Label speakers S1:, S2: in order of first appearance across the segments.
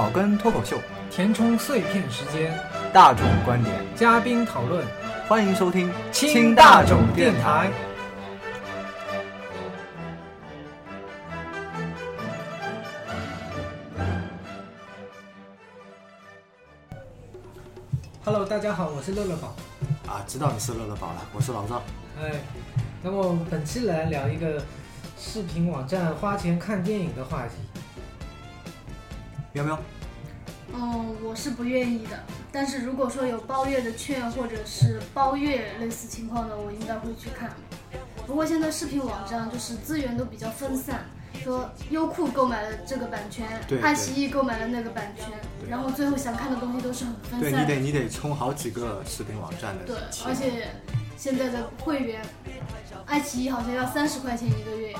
S1: 草根脱口秀，
S2: 填充碎片时间，
S1: 大众观点，
S2: 嘉宾讨论，
S1: 欢迎收听
S2: 听大众电台。Hello，大家好，我是乐乐宝。
S1: 啊，知道你是乐乐宝了，我是老赵。
S2: 哎，那么我们本期来聊一个视频网站花钱看电影的话题。
S1: 喵喵，
S3: 嗯，我是不愿意的。但是如果说有包月的券或者是包月类似情况的，我应该会去看。不过现在视频网站就是资源都比较分散，说优酷购买了这个版权
S1: 对，
S3: 爱奇艺购买了那个版权，然后最后想看的东西都是很分散的。
S1: 对你得你得充好几个视频网站的
S3: 对，而且现在的会员，爱奇艺好像要三十块钱一个月，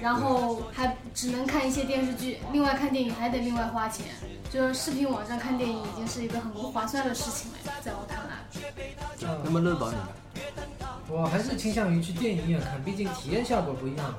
S3: 然后还只能看一些电视剧，另外看电影还得另外花钱。就是视频网站看电影已经是一个很不划算的事情了，在我看来。
S1: 那么乐宝你呢？
S2: 我还是倾向于去电影院看，毕竟体验效果不一样。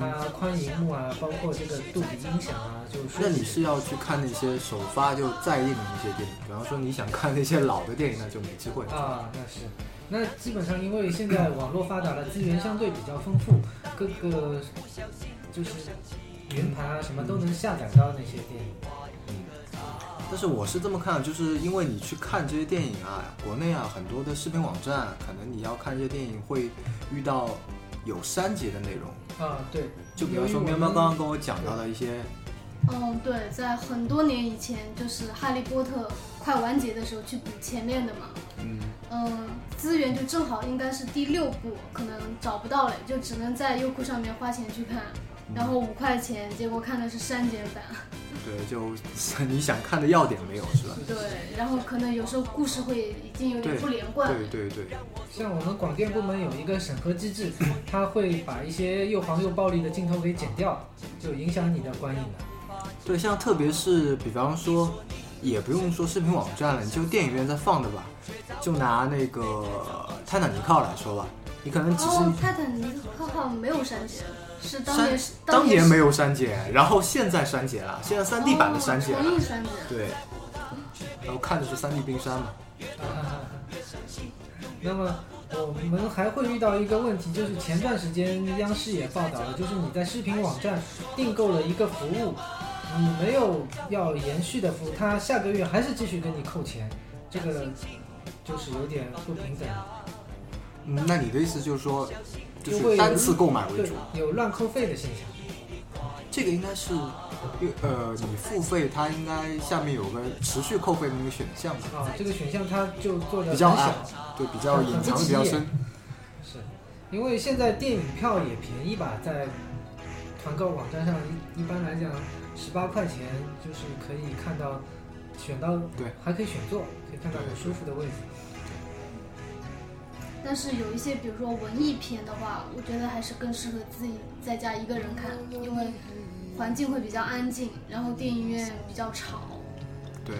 S2: 它宽银幕啊，包括这个杜比音响啊，就是
S1: 那你是要去看那些首发就在映的那些电影，比方说你想看那些老的电影，那就没机会。
S2: 啊，那是。那基本上因为现在网络发达了，资源相对比较丰富，各个就是云盘啊什么都能下载到那些电影。
S1: 但是我是这么看，就是因为你去看这些电影啊，国内啊很多的视频网站，可能你要看这些电影会遇到有删节的内容，
S2: 啊，对，
S1: 就比如说喵喵刚刚跟我讲到的一些，
S3: 嗯，对，在很多年以前，就是《哈利波特》快完结的时候去补前面的嘛。
S1: 嗯，
S3: 嗯，资源就正好应该是第六部，可能找不到了，就只能在优酷上面花钱去看，然后五块钱，结果看的是删减版。
S1: 对，就 你想看的要点没有是吧？
S3: 对，然后可能有时候故事会已经有点不连贯了。
S1: 对对对，
S2: 像我们广电部门有一个审核机制，它会把一些又黄又暴力的镜头给剪掉，就影响你的观影了。
S1: 对，像特别是比方说，也不用说视频网站了，你就电影院在放的吧，就拿那个《泰坦尼克号》来说吧，你可能只是
S3: 哦，泰坦尼克号没有删减，是当
S1: 删
S3: 年是
S1: 当年没
S3: 有
S1: 有删减，然后现在删减了，现在3 D 版的删减了，
S3: 重印删减。
S1: 对，然后看的是三 D 冰山嘛，
S2: 那么我们还会遇到一个问题，就是前段时间央视也报道了，就是你在视频网站订购了一个服务，你没有要延续的服务，他下个月还是继续给你扣钱，这个就是有点不平等，
S1: 嗯，那你的意思就是说，就是单次购买为主，，
S2: 有乱扣费的现象。
S1: 这个应该是，呃，你付费它应该下面有个持续扣费的那个选项吧，
S2: 啊，这个选项它就做的
S1: 比较
S2: 很小
S1: 暗，对，比较隐藏的比较深，
S2: 是，因为现在电影票也便宜吧，在团购网站上一一般来讲，十八块钱就是可以看到选到，
S1: 对，
S2: 还可以选座，可以看到很舒服的位置。
S3: 但是有一些，比如说文艺片的话，我觉得还是更适合自己在家一个人看，因为环境会比较安静，然后电影院比较吵。
S1: 对。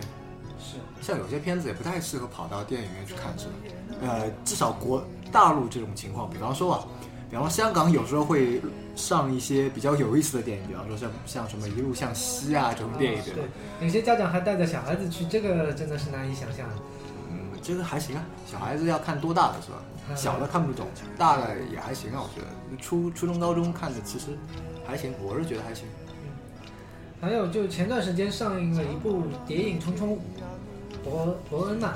S2: 是，
S1: 像有些片子也不太适合跑到电影院去看，是吧？呃，至少国大陆这种情况，比方说啊，比方说香港有时候会上一些比较有意思的电影，比方说像像什么《一路向西》啊这种电影，对吧？
S2: 有些家长还带着小孩子去，这个真的是难以想象。
S1: 嗯，这个还行啊，小孩子要看多大的是吧？
S2: 嗯
S1: 小的看不懂，大的也还行啊，我觉得初初中高中看的其实还行，我是觉得还行。
S2: 还有就前段时间上映了一部《谍影重重》，伯伯恩呐，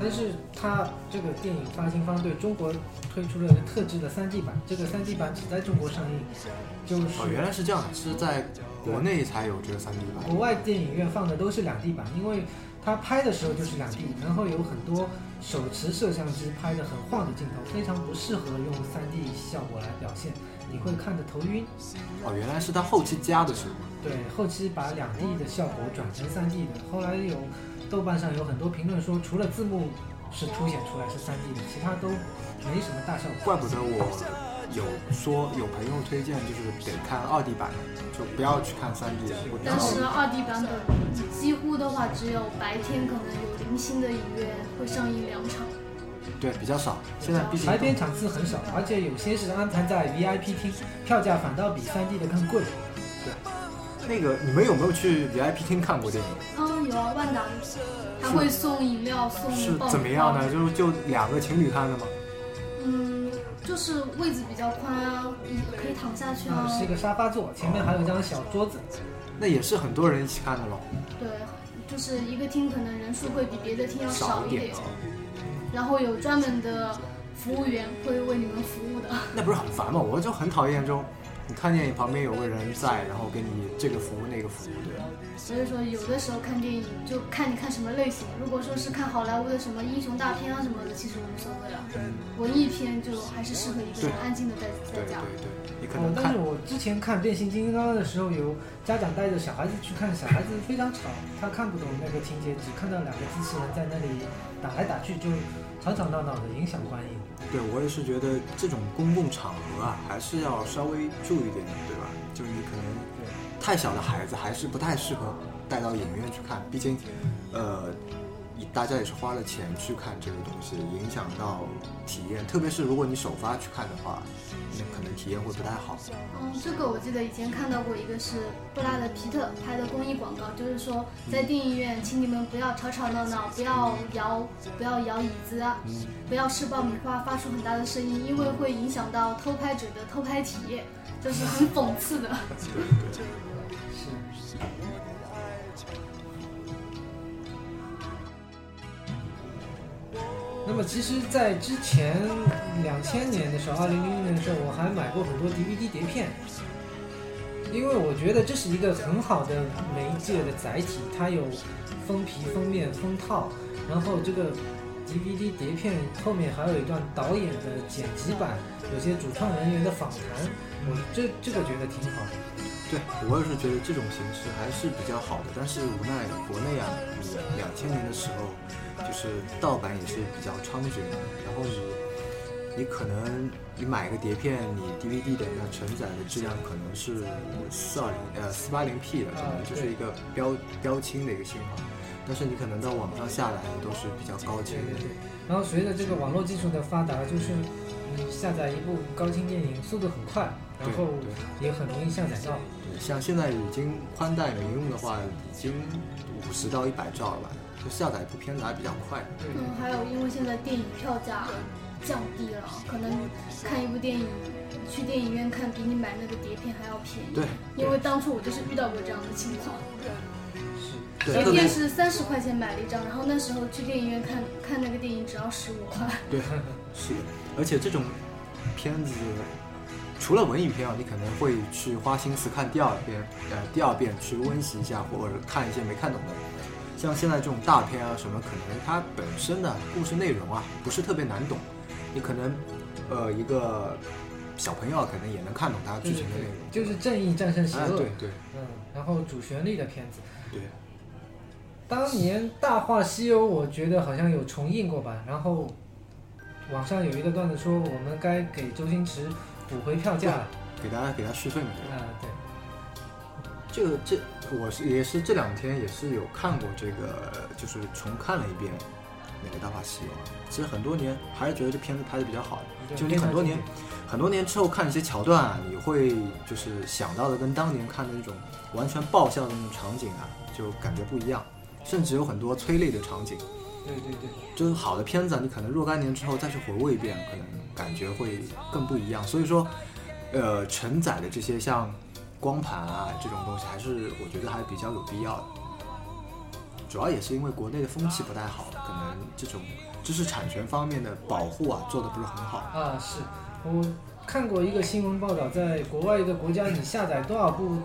S2: 但是它这个电影发行方对中国推出了特制的 3D 版，这个 3D 版只在中国上映，就是
S1: 哦，原来是这样，是在国内才有这个 3D 版。
S2: 国外电影院放的都是两 D 版，因为它拍的时候就是两 D，然后有很多手持摄像机拍的很晃的镜头，非常不适合用 3D 效果来表现，你会看得头晕。
S1: 哦，原来是他后期加的是吗？
S2: 对，后期把两 D 的效果转成三 D 的。后来有豆瓣上有很多评论说，除了字幕是凸显出来是 3D 的，其他都没什么大效果。
S1: 怪不得我有说有朋友推荐，就是得看二 D 版的，就不要去看三 D 的。我
S3: 但是二 D 版本几乎的话，只有白天可能有零星的影院会上映两场。
S1: 对比较少，现在毕竟
S2: 白天场次很少，而且有些是安排在 VIP 厅，票价反倒比三 D 的更贵。
S1: 对那个你们有没有去 VIP 厅看过电影？
S3: 嗯，有啊，万达的，还会送饮料、送
S1: 是
S3: 爆米
S1: 怎么样
S3: 花
S1: 呢？就是就两个情侣看的吗？
S3: 嗯，就是位置比较宽啊，你可以躺下去啊
S2: 啊，。是一个沙发座，前面还有一张小桌子。
S1: 那也是很多人一起看的喽，
S3: 对，就是一个厅可能人数会比别的厅要少一点
S1: 一点啊，
S3: 然后有专门的服务员会为你们服务的。
S1: 那不是很烦吗？我就很讨厌这种，你看见你旁边有个人在，然后给你这个服务那个服务，对吧？
S3: 所以说，有的时候看电影就看你看什么类型。如果说是看好莱坞的什么英雄大片啊什么的，其实无所谓了。文艺片就还是适合一个人安静的在
S1: 对对
S3: 在家。
S1: 对，你可
S2: 哦
S1: 能，看
S2: 但是我之前看变形金刚的时候，有家长带着小孩子去看，小孩子非常吵，他看不懂那个情节，只看到两个机器人在那里打来打去，就吵吵闹闹的，影响观影。
S1: 对我也是觉得这种公共场合啊，还是要稍微注意点的，对就是可能太小的孩子还是不太适合带到影院去看，毕竟，呃，大家也是花了钱去看这个东西，影响到体验。特别是如果你首发去看的话，那可能体验会不太好。
S3: 嗯，这个我记得以前看到过一个是布拉德皮特拍的公益广告，就是说在电影院，请你们不要吵吵闹闹，不要摇不要摇椅子啊，不要吃爆米花发出很大的声音，因为会影响到偷拍者的偷拍体验，就是很讽刺的。
S2: 是。那么其实，在之前两千年的时候，二零零零年的时候，我还买过很多 DVD 碟片，因为我觉得这是一个很好的媒介的载体，它有封皮、封面、封套，然后这个 DVD 碟片后面还有一段导演的剪辑版，有些主创人员的访谈，我这这个觉得挺好的。
S1: 对我也是觉得这种形式还是比较好的，但是无奈国内啊，你两千年的时候，就是盗版也是比较猖獗的，然后你你可能你买个碟片，你 DVD 的那承载的质量可能是四二零呃四八零 P 的，可能就是一个标标清的一个信号，但是你可能到网上下来都是比较高清的。
S2: 对对对。然后随着这个网络技术的发达，就是你下载一部高清电影速度很快，然后也很容易下载到。
S1: 对，像现在已经宽带民用的话，已经五十到一百兆了吧，就下载一部片子还比较快。
S2: 对
S3: 嗯，还有因为现在电影票价降低了，可能看一部电影去电影院看比你买那个碟片还要便宜。
S1: 对，
S3: 因为当初我就是遇到过这样的情况。
S1: 对，特别
S3: 碟片是三十块钱买了一张，然后那时候去电影院看看那个电影只要十五块。
S1: 对，是的，而且这种片子除了文艺片啊，你可能会去花心思看第二遍，呃，第二遍去温习一下，或者看一些没看懂的。像现在这种大片啊什么，可能它本身的故事内容啊不是特别难懂，你可能呃一个小朋友啊可能也能看懂它剧情的内容。
S2: 就是正义战胜邪
S1: 哎，
S2: 恶。
S1: 对对
S2: 嗯，然后主旋律的片子，
S1: 对，
S2: 当年《大话西游》我觉得好像有重映过吧，然后网上有一个段子说我们该给周星驰补回票价了。
S1: 给大家给他续费嘛。对吧
S2: 啊，对，
S1: 这个这我是也是这两天也是有看过这个，就是重看了一遍那个《大话西游》。其实很多年还是觉得这片子拍的比较好的，就你很多年很多年之后看一些桥段啊，你会就是想到的跟当年看的那种完全爆笑的那种场景啊，就感觉不一样，甚至有很多催泪的场景。
S2: 对对对，
S1: 就是好的片子啊，你可能若干年之后再去回味一遍，可能感觉会更不一样。所以说，呃，承载的这些像光盘啊这种东西，还是我觉得还比较有必要的。主要也是因为国内的风气不太好，可能这种知识产权方面的保护啊做的不是很好。
S2: 啊，是我看过一个新闻报道，在国外一个国家，你下载多少部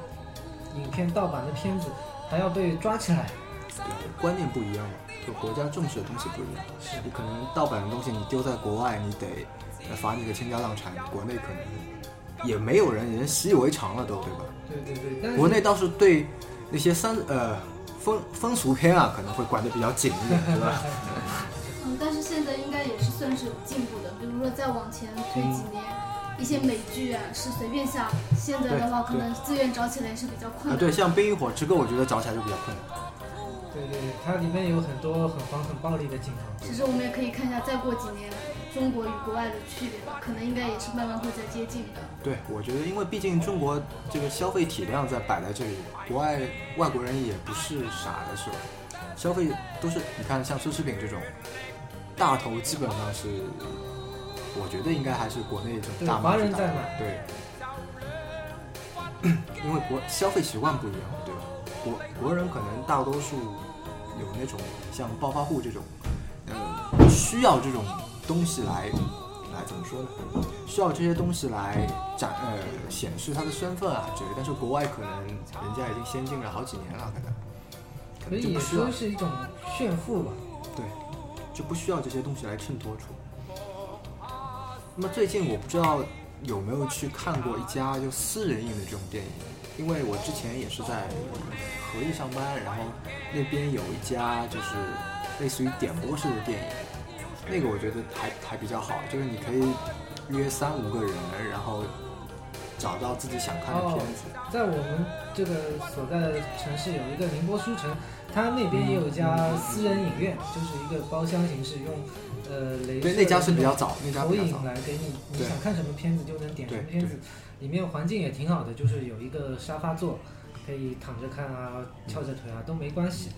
S2: 影片盗版的片子，还要被抓起来。
S1: 对，观念不一样嘛，就国家重视的东西不一样。是你可能盗版的东西你丢在国外，你得呃罚你个倾家荡产，国内可能也没有人人习以为常了都，对吧？
S2: 对对对，
S1: 国内倒是对那些三呃风风俗片啊，可能会管得比较紧一点，对吧？
S3: 嗯，但是现在应该也是算是有进步的，比如说再往前推几年，一些美剧啊是随便下，现在的话可能自愿找起来也是比较困
S1: 啊，
S3: 难。
S1: 对，像《冰与火之歌》，我觉得找起来就比较困难。
S2: 对对对，它里面有很多很黄很暴力的镜头。
S3: 其实我们也可以看一下，再过几年中国与国外的区别吧，可能应该也是慢慢会在接近的。
S1: 对，我觉得因为毕竟中国这个消费体量在摆在这里，国外外国人也不是傻的，是吧？消费都是你看像奢侈品这种大头，基本上是我觉得应该还是国内这种大
S2: 华
S1: 妈
S2: 在买
S1: 对，因为国消费习惯不一样，对吧？国国人可能大多数有那种像暴发户这种，呃，需要这种东西来来怎么说呢？需要这些东西来展呃显示他的身份啊之类。但是国外可能人家已经先进了好几年了，可能可能就不需要
S2: 说是一种炫富吧。
S1: 对，就不需要这些东西来衬托出。那么最近我不知道有没有去看过一家就私人映的这种电影，因为我之前也是在合艺上班，然后那边有一家就是类似于点播式的电影，那个我觉得还还比较好，就是你可以约三五个人，然后找到自己想看的片子。
S2: 在我们这个所在的城市有一个宁波书城，它那边也有一家私人影院，就是一个包厢形式，用呃雷
S1: 对，那家是比较早，那家
S2: 投影。来给你，你想看什么片子就能点什么片子。里面环境也挺好的，就是有一个沙发座，可以躺着看啊，翘着腿啊都没关系。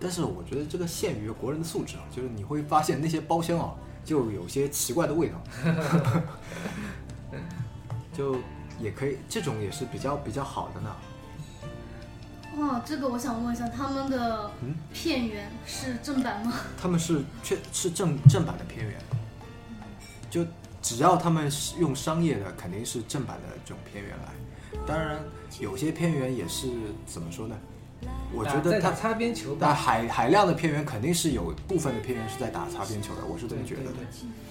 S1: 但是我觉得这个限于国人的素质啊，就是你会发现那些包厢啊，就有些奇怪的味道，就也可以，这种也是比较比较好的呢。
S3: 哦，这个我想问一下，他们的
S1: 嗯
S3: 片源是正版吗？
S1: 他们是确是正正版的片源，就只要他们是用商业的，肯定是正版的这种片源来。当然，有些片源也是怎么说呢？我觉得它
S2: 打在打擦边球
S1: 那
S2: 吧，
S1: 海海量的片源肯定是有部分的片源是在打擦边球的，我是这么觉得的。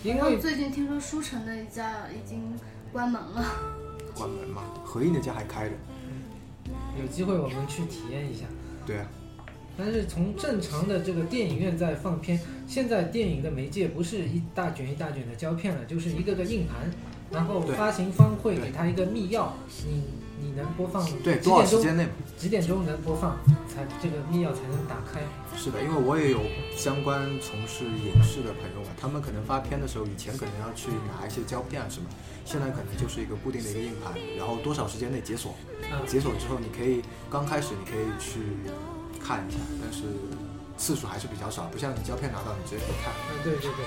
S2: 因为
S3: 最近听说书城的一家已经关门了。
S1: 关门嘛，合影那家还开着。
S2: 有机会我们去体验一下。
S1: 对啊，
S2: 但是从正常的这个电影院在放片，现在电影的媒介不是一大卷一大卷的胶片了，就是一个个硬盘，然后发行方会给他一个密钥，你你能播放
S1: 对，多少时间内？
S2: 几点钟能播放，才这个密钥才能打开。
S1: 是的，因为我也有相关从事影视的朋友嘛，他们可能发片的时候，以前可能要去拿一些胶片啊什么，现在可能就是一个固定的一个硬盘，然后多少时间内解锁，
S2: 啊，
S1: 解锁之后你可以刚开始你可以去看一下，但是次数还是比较少，不像你胶片拿到你直接可以看，
S2: 嗯，对对对，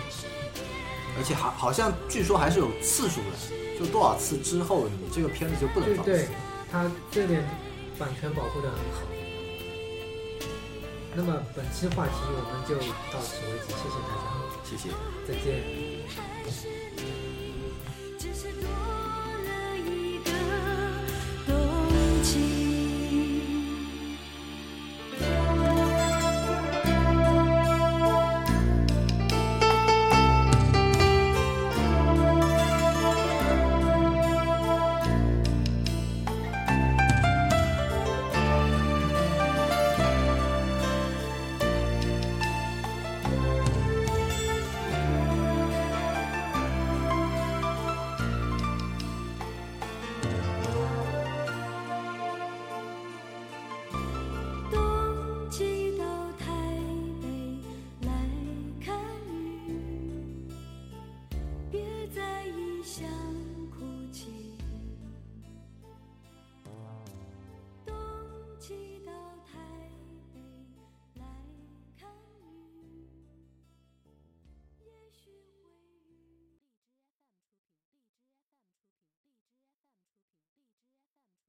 S1: 而且好好像据说还是有次数的，就多少次之后你这个片子就不能放。
S2: 对对，它这点版权保护的很好。那么本期话题我们就到此为止，谢谢大家，
S1: 谢谢。
S2: 再见。